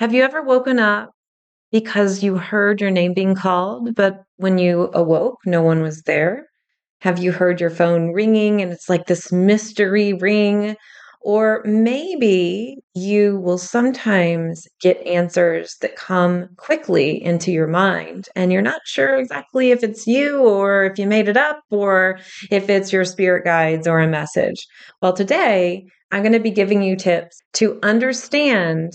Have you ever woken up because you heard your name being called, but when you awoke, no one was there? Have you heard your phone ringing and it's like this mystery ring? Or maybe you will sometimes get answers that come quickly into your mind, and you're not sure exactly if it's you or if you made it up or if it's your spirit guides or a message. Well, today I'm going to be giving you tips to understand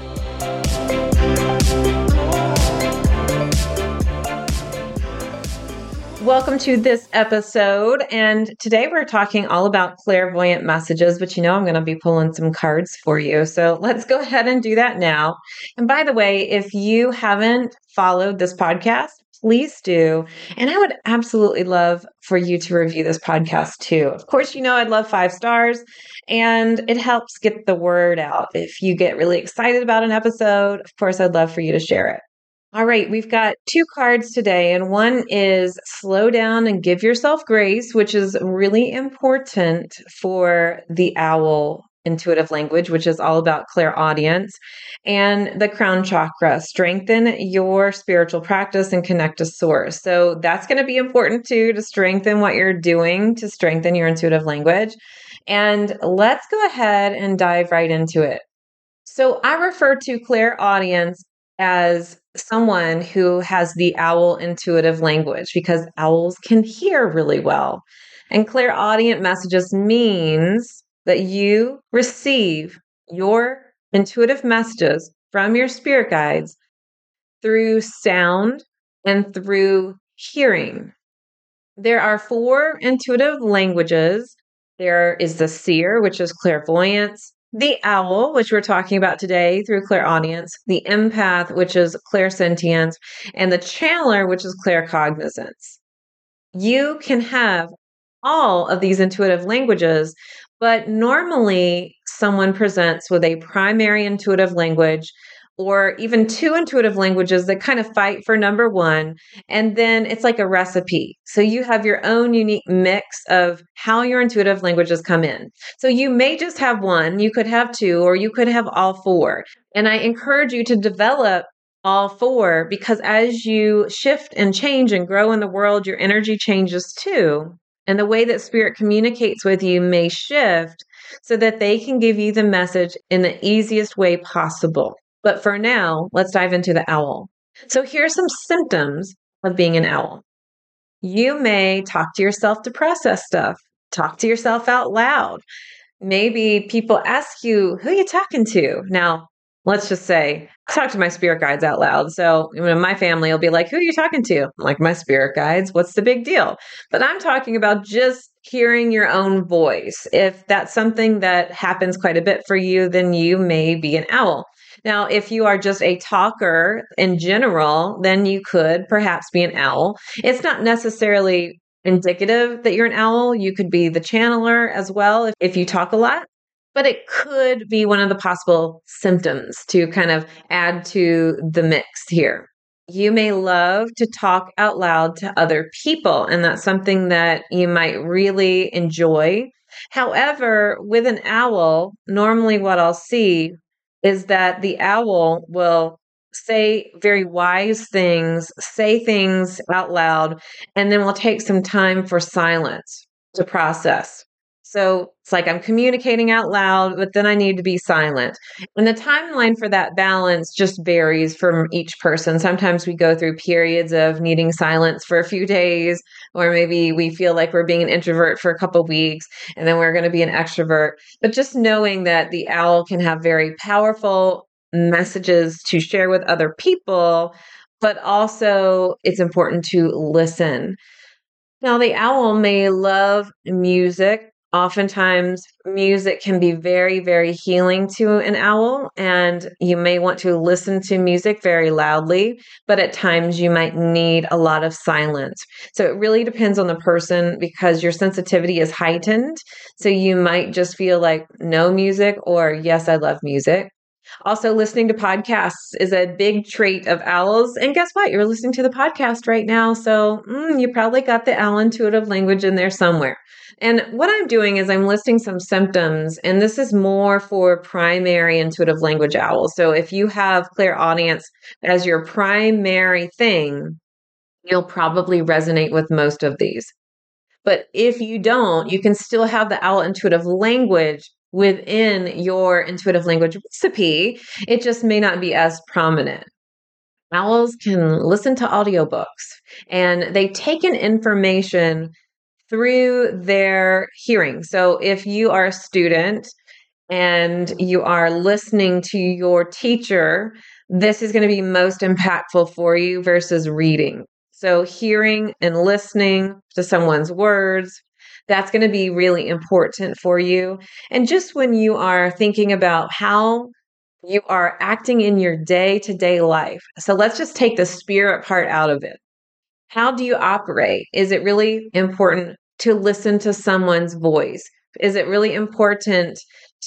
Welcome to this episode. And today we're talking all about clairvoyant messages, but you know, I'm going to be pulling some cards for you. So let's go ahead and do that now. And by the way, if you haven't followed this podcast, please do. And I would absolutely love for you to review this podcast too. Of course, you know, I'd love five stars and it helps get the word out. If you get really excited about an episode, of course, I'd love for you to share it. All right, we've got two cards today, and one is slow down and give yourself grace, which is really important for the owl intuitive language, which is all about clairaudience, and the crown chakra. Strengthen your spiritual practice and connect to source. So that's going to be important too to strengthen what you're doing to strengthen your intuitive language. And let's go ahead and dive right into it. So I refer to clairaudience as someone who has the owl intuitive language because owls can hear really well. And clear clairaudient messages means that you receive your intuitive messages from your spirit guides through sound and through hearing. There are four intuitive languages. There is the seer, which is clairvoyance, the owl, which we're talking about today through clairaudience, the empath, which is clairsentience, and the channeler, which is claircognizance. You can have all of these intuitive languages, but normally someone presents with a primary intuitive language or even two intuitive languages that kind of fight for number one. And then it's like a recipe. So you have your own unique mix of how your intuitive languages come in. So you may just have one, you could have two, or you could have all four. And I encourage you to develop all four because as you shift and change and grow in the world, your energy changes too. And the way that spirit communicates with you may shift so that they can give you the message in the easiest way possible. But for now, let's dive into the owl. So here are some symptoms of being an owl. You may talk to yourself to process stuff, talk to yourself out loud. Maybe people ask you, who are you talking to? Now, let's just say I talk to my spirit guides out loud. So you know, my family will be like, who are you talking to? I'm like, my spirit guides. What's the big deal? But I'm talking about just hearing your own voice. If that's something that happens quite a bit for you, then you may be an owl. Now, if you are just a talker in general, then you could perhaps be an owl. It's not necessarily indicative that you're an owl. You could be the channeler as well if, if you talk a lot, but it could be one of the possible symptoms to kind of add to the mix here. You may love to talk out loud to other people, and that's something that you might really enjoy. However, with an owl, normally what I'll see is that the owl will say very wise things, say things out loud, and then we'll take some time for silence to process. So it's like I'm communicating out loud, but then I need to be silent. And the timeline for that balance just varies from each person. Sometimes we go through periods of needing silence for a few days, or maybe we feel like we're being an introvert for a couple weeks and then we're going to be an extrovert. But just knowing that the owl can have very powerful messages to share with other people, but also it's important to listen. Now, the owl may love music Oftentimes, music can be very, very healing to an owl, and you may want to listen to music very loudly, but at times you might need a lot of silence. So it really depends on the person because your sensitivity is heightened. So you might just feel like no music or yes, I love music. Also, listening to podcasts is a big trait of owls. And guess what? You're listening to the podcast right now. So mm, you probably got the owl intuitive language in there somewhere. And what I'm doing is I'm listing some symptoms, and this is more for primary intuitive language owls. So if you have clairaudience as your primary thing, you'll probably resonate with most of these. But if you don't, you can still have the owl intuitive language within your intuitive language recipe. It just may not be as prominent. Owls can listen to audiobooks and they take in information through their hearing. So if you are a student and you are listening to your teacher, this is going to be most impactful for you versus reading. So hearing and listening to someone's words, that's going to be really important for you. And just when you are thinking about how you are acting in your day to day life. So let's just take the spirit part out of it. How do you operate? Is it really important to listen to someone's voice? Is it really important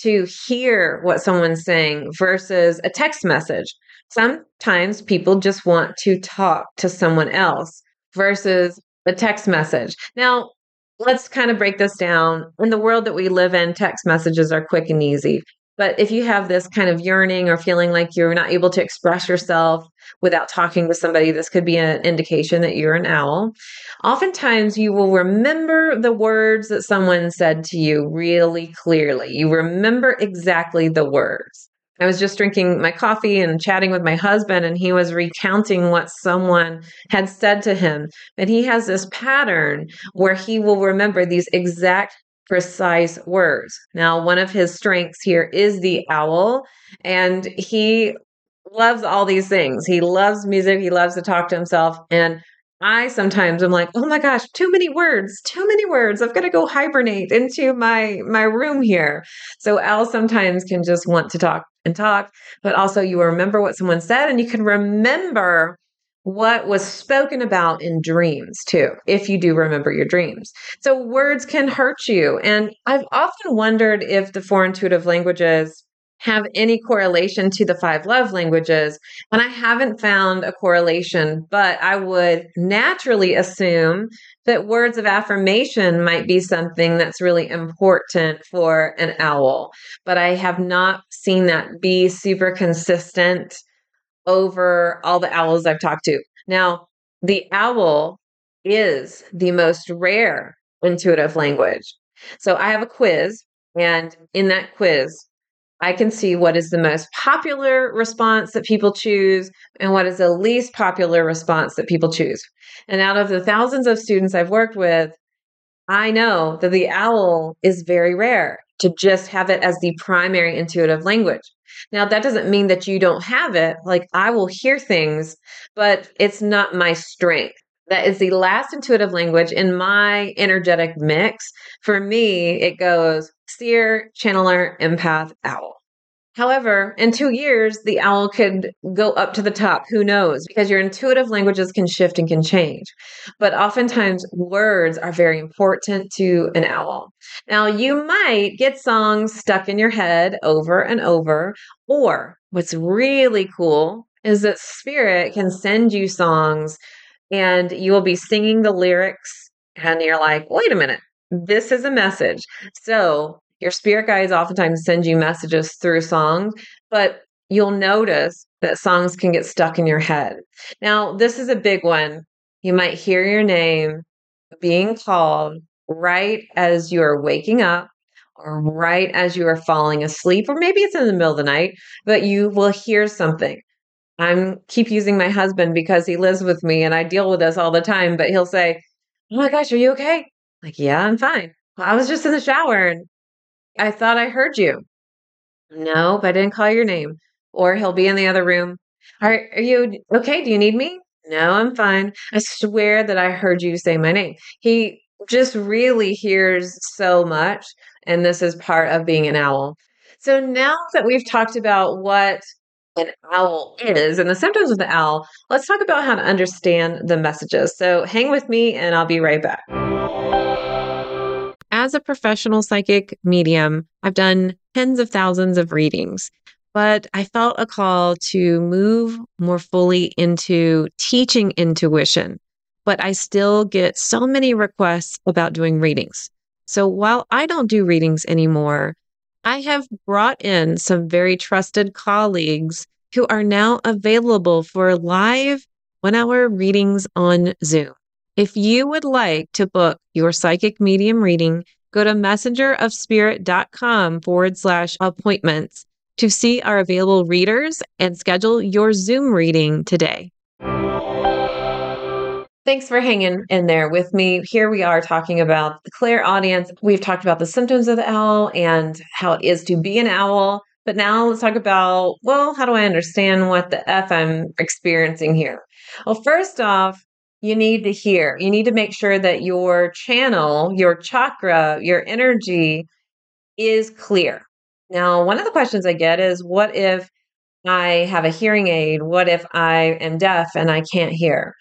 to hear what someone's saying versus a text message? Sometimes people just want to talk to someone else versus a text message. Now, let's kind of break this down. In the world that we live in, text messages are quick and easy. But if you have this kind of yearning or feeling like you're not able to express yourself without talking to somebody, this could be an indication that you're an owl. Oftentimes, you will remember the words that someone said to you really clearly. You remember exactly the words. I was just drinking my coffee and chatting with my husband, and he was recounting what someone had said to him. And he has this pattern where he will remember these exact precise words. Now, one of his strengths here is the owl, and he loves all these things. He loves music, he loves to talk to himself. And I sometimes am like, oh my gosh, too many words, too many words. I've got to go hibernate into my my room here. So Al sometimes can just want to talk and talk, but also you remember what someone said and you can remember what was spoken about in dreams too, if you do remember your dreams. So words can hurt you. And I've often wondered if the four intuitive languages have any correlation to the five love languages. And I haven't found a correlation, but I would naturally assume that words of affirmation might be something that's really important for an owl. But I have not seen that be super consistent over all the owls I've talked to. Now, the owl is the most rare intuitive language. So I have a quiz, and in that quiz, I can see what is the most popular response that people choose and what is the least popular response that people choose. And out of the thousands of students I've worked with, I know that the owl is very rare to just have it as the primary intuitive language. Now, that doesn't mean that you don't have it. Like, I will hear things, but it's not my strength. That is the last intuitive language in my energetic mix. For me, it goes seer, channeler, empath, owl. However, in two years, the owl could go up to the top. Who knows? Because your intuitive languages can shift and can change. But oftentimes, words are very important to an owl. Now, you might get songs stuck in your head over and over. Or what's really cool is that spirit can send you songs and you will be singing the lyrics, and you're like, wait a minute, this is a message. So your spirit guides oftentimes send you messages through songs, but you'll notice that songs can get stuck in your head. Now, this is a big one. You might hear your name being called right as you are waking up or right as you are falling asleep, or maybe it's in the middle of the night, but you will hear something. I'm keep using my husband because he lives with me and I deal with this all the time, but he'll say, Oh my gosh, are you okay? Like, yeah, I'm fine. Well, I was just in the shower and I thought I heard you. No, but I didn't call your name. Or he'll be in the other room. Are, are you okay? Do you need me? No, I'm fine. I swear that I heard you say my name. He just really hears so much. And this is part of being an owl. So now that we've talked about what an owl is and the symptoms of the owl, let's talk about how to understand the messages. So hang with me and I'll be right back. As a professional psychic medium, I've done tens of thousands of readings, but I felt a call to move more fully into teaching intuition. But I still get so many requests about doing readings. So while I don't do readings anymore, I have brought in some very trusted colleagues who are now available for live one hour readings on Zoom. If you would like to book your psychic medium reading, go to messengerofspirit.com forward slash appointments to see our available readers and schedule your Zoom reading today. Thanks for hanging in there with me. Here we are talking about the clairaudience. We've talked about the symptoms of the owl and how it is to be an owl. But now let's talk about, well, how do I understand what the F I'm experiencing here? Well, first off, you need to hear. You need to make sure that your channel, your chakra, your energy is clear. Now, one of the questions I get is what if I have a hearing aid? What if I am deaf and I can't hear?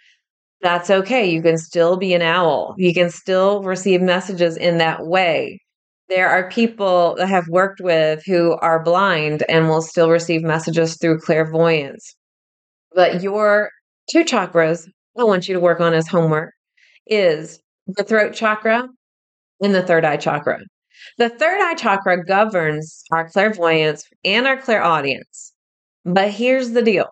That's okay. You can still be an owl. You can still receive messages in that way. There are people that have worked with who are blind and will still receive messages through clairvoyance. But your two chakras I want you to work on as homework is the throat chakra and the third eye chakra. The third eye chakra governs our clairvoyance and our clairaudience. But here's the deal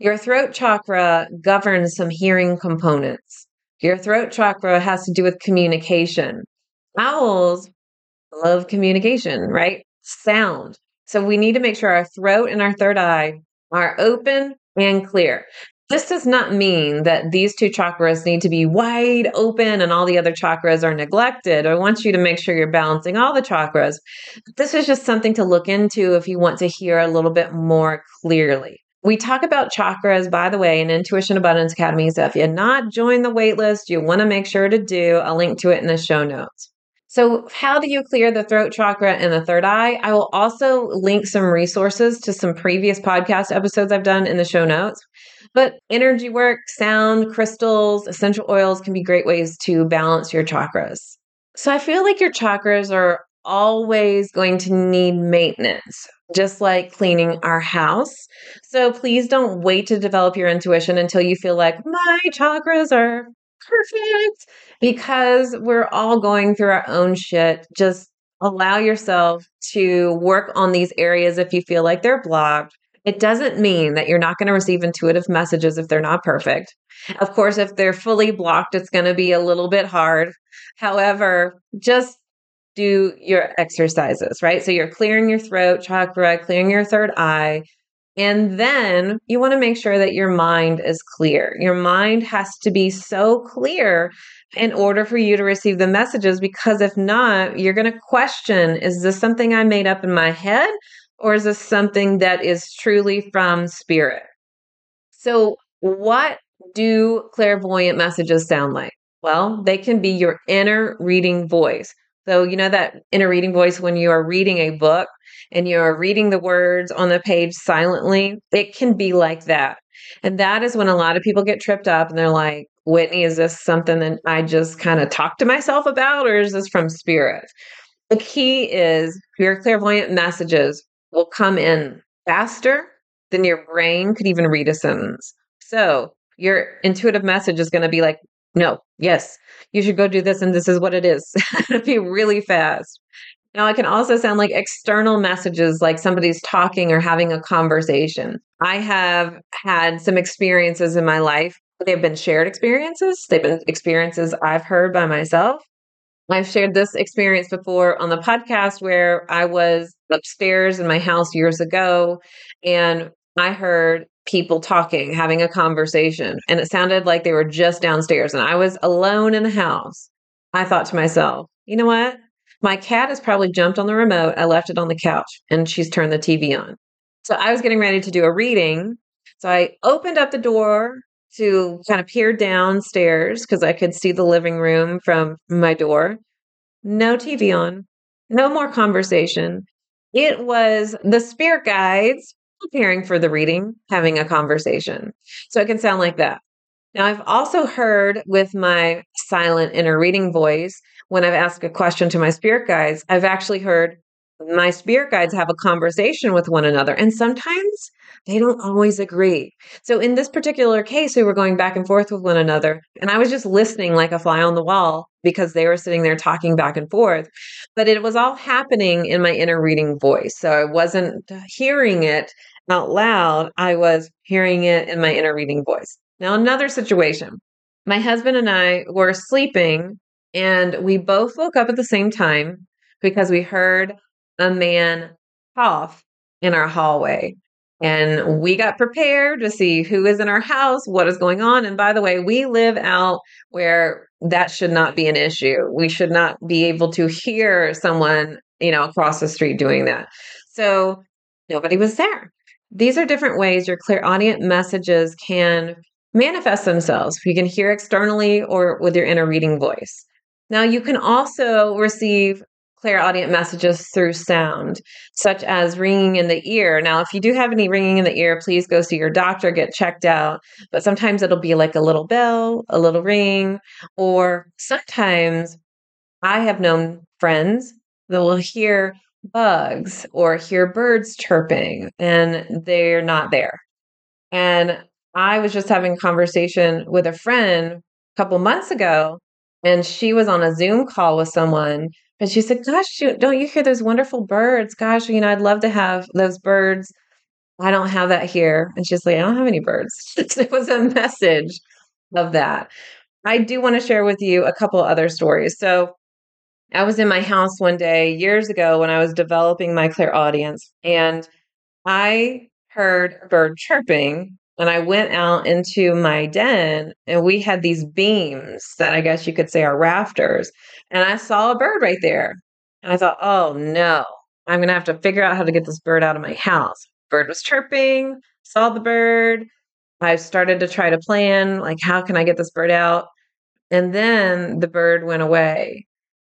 your throat chakra governs some hearing components. Your throat chakra has to do with communication. Owls love communication, right? Sound. So we need to make sure our throat and our third eye are open and clear. This does not mean that these two chakras need to be wide open and all the other chakras are neglected. I want you to make sure you're balancing all the chakras. This is just something to look into if you want to hear a little bit more clearly. We talk about chakras, by the way, in Intuition Abundance Academy. So if you're not joined the waitlist, you want to make sure to do. I'll link to it in the show notes. So, how do you clear the throat chakra and the third eye? I will also link some resources to some previous podcast episodes I've done in the show notes. But energy work, sound, crystals, essential oils can be great ways to balance your chakras. So I feel like your chakras are always going to need maintenance, just like cleaning our house. So please don't wait to develop your intuition until you feel like my chakras are perfect because we're all going through our own shit. Just allow yourself to work on these areas if you feel like they're blocked it doesn't mean that you're not going to receive intuitive messages if they're not perfect. Of course, if they're fully blocked, it's going to be a little bit hard. However, just do your exercises, right? So you're clearing your throat chakra, clearing your third eye. And then you want to make sure that your mind is clear. Your mind has to be so clear in order for you to receive the messages, because if not, you're going to question is this something I made up in my head? or is this something that is truly from spirit? So, what do clairvoyant messages sound like? Well, they can be your inner reading voice. So, you know that inner reading voice when you are reading a book and you're reading the words on the page silently, it can be like that. And that is when a lot of people get tripped up and they're like, Whitney, is this something that I just kind of talk to myself about, or is this from spirit? The key is your clairvoyant messages will come in faster than your brain could even read a sentence. So your intuitive message is going to be like, no, yes, you should go do this, and this is what it is. It'll be really fast. Now, it can also sound like external messages, like somebody's talking or having a conversation. I have had some experiences in my life. They've been shared experiences, they've been experiences I've heard by myself. I've shared this experience before on the podcast where I was upstairs in my house years ago and I heard people talking, having a conversation, and it sounded like they were just downstairs and I was alone in the house. I thought to myself, you know what? My cat has probably jumped on the remote. I left it on the couch and she's turned the TV on. So I was getting ready to do a reading. So I opened up the door to kind of peer downstairs because I could see the living room from my door. No TV on, no more conversation. It was the spirit guides preparing for the reading, having a conversation. So it can sound like that. Now, I've also heard with my silent inner reading voice, when I've asked a question to my spirit guides, I've actually heard my spirit guides have a conversation with one another. And sometimes they don't always agree. So in this particular case, we were going back and forth with one another. And I was just listening like a fly on the wall because they were sitting there talking back and forth. But it was all happening in my inner reading voice. So I wasn't hearing it out loud, I was hearing it in my inner reading voice. Now, another situation my husband and I were sleeping and we both woke up at the same time because we heard a man cough in our hallway. And we got prepared to see who is in our house, what is going on. And by the way, we live out where that should not be an issue. We should not be able to hear someone, you know, across the street doing that. So nobody was there. These are different ways your clairaudient messages can manifest themselves. You can hear externally or with your inner reading voice. Now, you can also receive clairaudient messages through sound, such as ringing in the ear. Now, if you do have any ringing in the ear, please go see your doctor, get checked out. But sometimes it'll be like a little bell, a little ring, or sometimes I have known friends that will hear bugs or hear birds chirping and they're not there. And I was just having a conversation with a friend a couple months ago and she was on a Zoom call with someone and she said, Gosh, don't you hear those wonderful birds? Gosh, you know, I'd love to have those birds. I don't have that here. And she's like, I don't have any birds. it was a message of that. I do want to share with you a couple other stories. So I was in my house one day years ago when I was developing my clairaudience and I heard a bird chirping. And I went out into my den, and we had these beams that I guess you could say are rafters. And I saw a bird right there. And I thought, oh no, I'm going to have to figure out how to get this bird out of my house. Bird was chirping, saw the bird. I started to try to plan, like, how can I get this bird out? And then the bird went away.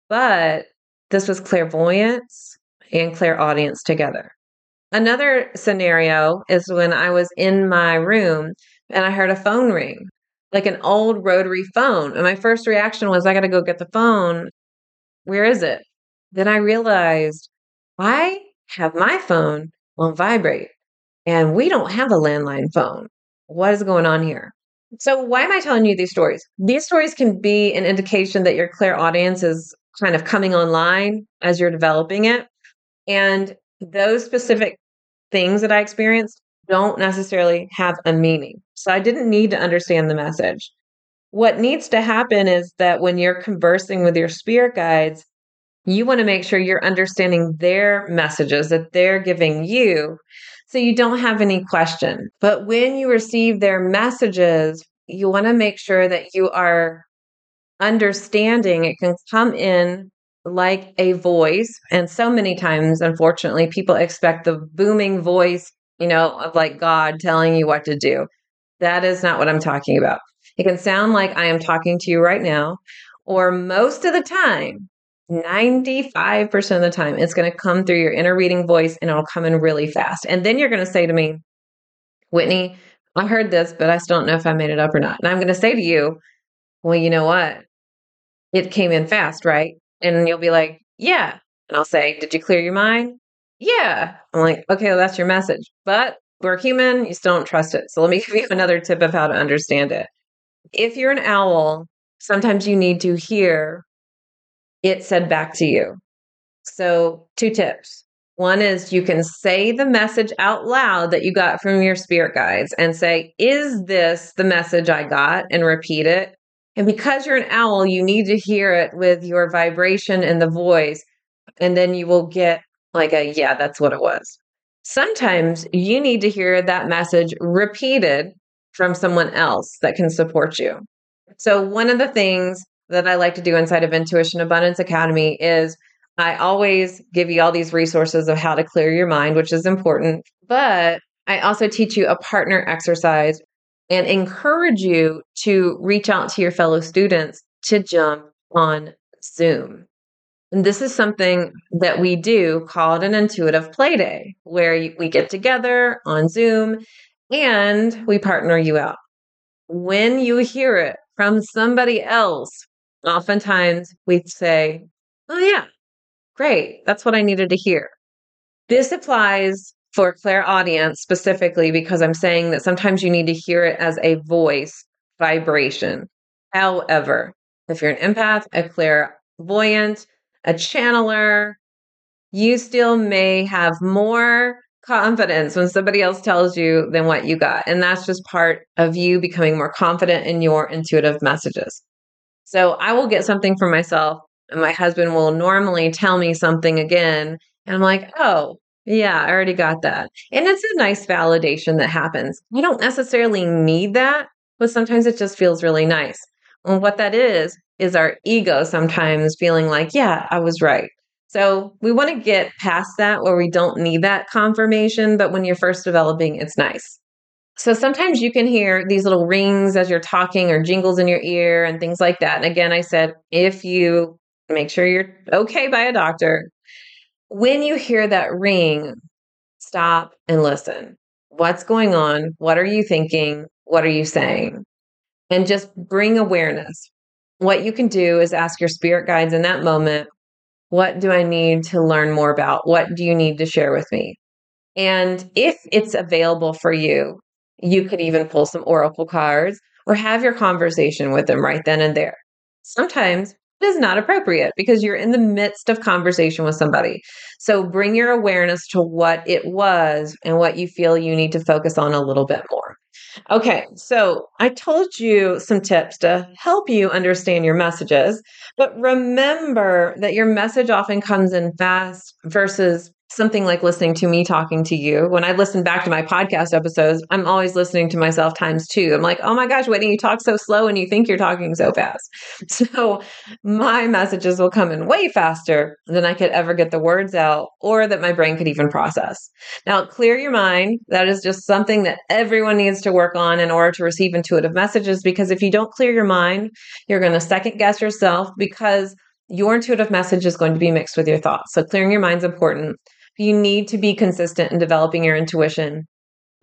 But this was clairvoyance and clairaudience together. Another scenario is when I was in my room and I heard a phone ring, like an old rotary phone. And my first reaction was, I got to go get the phone. Where is it? Then I realized I have my phone on vibrate and we don't have a landline phone. What is going on here? So, why am I telling you these stories? These stories can be an indication that your clairaudience is kind of coming online as you're developing it. And those specific things that I experienced don't necessarily have a meaning. So I didn't need to understand the message. What needs to happen is that when you're conversing with your spirit guides, you want to make sure you're understanding their messages that they're giving you so you don't have any question. But when you receive their messages, you want to make sure that you are understanding it can come in like a voice. And so many times, unfortunately, people expect the booming voice, you know, of like God telling you what to do. That is not what I'm talking about. It can sound like I am talking to you right now, or most of the time, 95% of the time, it's going to come through your inner reading voice and it'll come in really fast. And then you're going to say to me, Whitney, I heard this, but I still don't know if I made it up or not. And I'm going to say to you, well, you know what? It came in fast, right? And you'll be like, yeah. And I'll say, did you clear your mind? Yeah. I'm like, okay, well, that's your message. But we're human, you still don't trust it. So let me give you another tip of how to understand it. If you're an owl, sometimes you need to hear it said back to you. So, two tips. One is you can say the message out loud that you got from your spirit guides and say, Is this the message I got? and repeat it. And because you're an owl, you need to hear it with your vibration and the voice. And then you will get like a, yeah, that's what it was. Sometimes you need to hear that message repeated from someone else that can support you. So, one of the things that I like to do inside of Intuition Abundance Academy is I always give you all these resources of how to clear your mind, which is important. But I also teach you a partner exercise and encourage you to reach out to your fellow students to jump on Zoom. And this is something that we do called an intuitive play day, where we get together on Zoom and we partner you out. When you hear it from somebody else, oftentimes we say, Oh, yeah, great. That's what I needed to hear. This applies for clairaudience specifically because I'm saying that sometimes you need to hear it as a voice vibration. However, if you're an empath, a clairvoyant, a channeler, you still may have more confidence when somebody else tells you than what you got. And that's just part of you becoming more confident in your intuitive messages. So I will get something for myself, and my husband will normally tell me something again. And I'm like, oh, yeah, I already got that. And it's a nice validation that happens. We don't necessarily need that, but sometimes it just feels really nice. And what that is, is our ego sometimes feeling like, yeah, I was right. So we want to get past that where we don't need that confirmation, but when you're first developing, it's nice. So sometimes you can hear these little rings as you're talking or jingles in your ear and things like that. And again, I said, if you make sure you're okay by a doctor, when you hear that ring, stop and listen. What's going on? What are you thinking? What are you saying? And just bring awareness. What you can do is ask your spirit guides in that moment, what do I need to learn more about? What do you need to share with me? And if it's available for you, you could even pull some oracle cards or have your conversation with them right then and there. Sometimes is not appropriate because you're in the midst of conversation with somebody. So bring your awareness to what it was and what you feel you need to focus on a little bit more. Okay, so I told you some tips to help you understand your messages, but remember that your message often comes in fast versus something like listening to me talking to you. When I listen back to my podcast episodes, I'm always listening to myself times two. I'm like, oh my gosh, Whitney, you talk so slow and you think you're talking so fast. So my messages will come in way faster than I could ever get the words out or that my brain could even process. Now, clear your mind. That is just something that everyone needs to work on in order to receive intuitive messages because if you don't clear your mind, you're going to second guess yourself because your intuitive message is going to be mixed with your thoughts. So clearing your mind is important you need to be consistent in developing your intuition.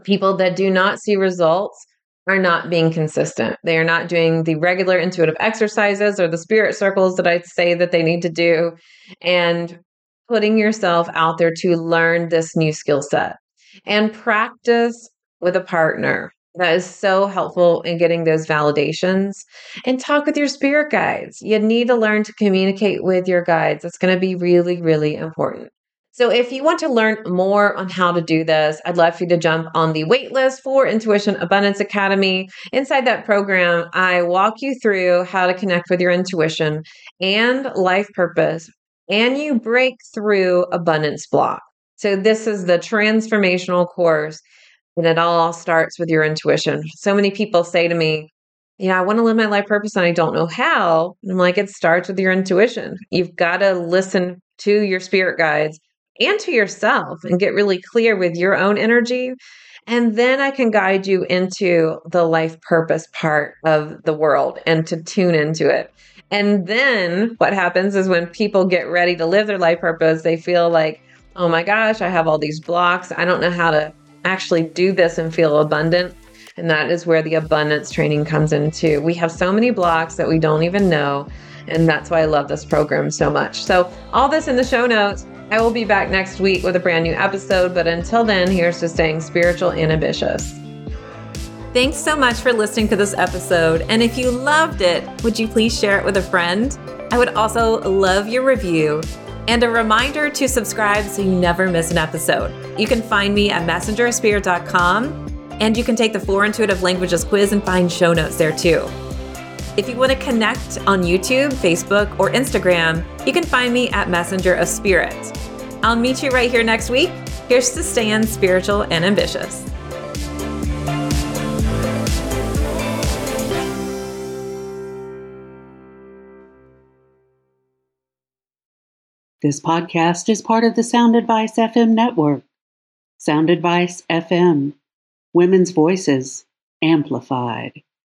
People that do not see results are not being consistent. They are not doing the regular intuitive exercises or the spirit circles that I say that they need to do and putting yourself out there to learn this new skill set and practice with a partner. That is so helpful in getting those validations and talk with your spirit guides. You need to learn to communicate with your guides. It's going to be really, really important. So, if you want to learn more on how to do this, I'd love for you to jump on the waitlist for Intuition Abundance Academy. Inside that program, I walk you through how to connect with your intuition and life purpose, and you break through abundance block. So, this is the transformational course, and it all starts with your intuition. So many people say to me, yeah, I want to live my life purpose and I don't know how. And I'm like, it starts with your intuition. You've got to listen to your spirit guides and to yourself and get really clear with your own energy. And then I can guide you into the life purpose part of the world and to tune into it. And then what happens is when people get ready to live their life purpose, they feel like, oh my gosh, I have all these blocks. I don't know how to actually do this and feel abundant. And that is where the abundance training comes into. We have so many blocks that we don't even know. And that's why I love this program so much. So, all this in the show notes. I will be back next week with a brand new episode, but until then, here's to staying spiritual and ambitious. Thanks so much for listening to this episode. And if you loved it, would you please share it with a friend? I would also love your review and a reminder to subscribe so you never miss an episode. You can find me at messengerspirit.com and you can take the four intuitive languages quiz and find show notes there too. If you want to connect on YouTube, Facebook, or Instagram, you can find me at Messenger of Spirit. I'll meet you right here next week. Here's to staying spiritual and ambitious. This podcast is part of the Sound Advice FM network. Sound Advice FM, Women's Voices amplified.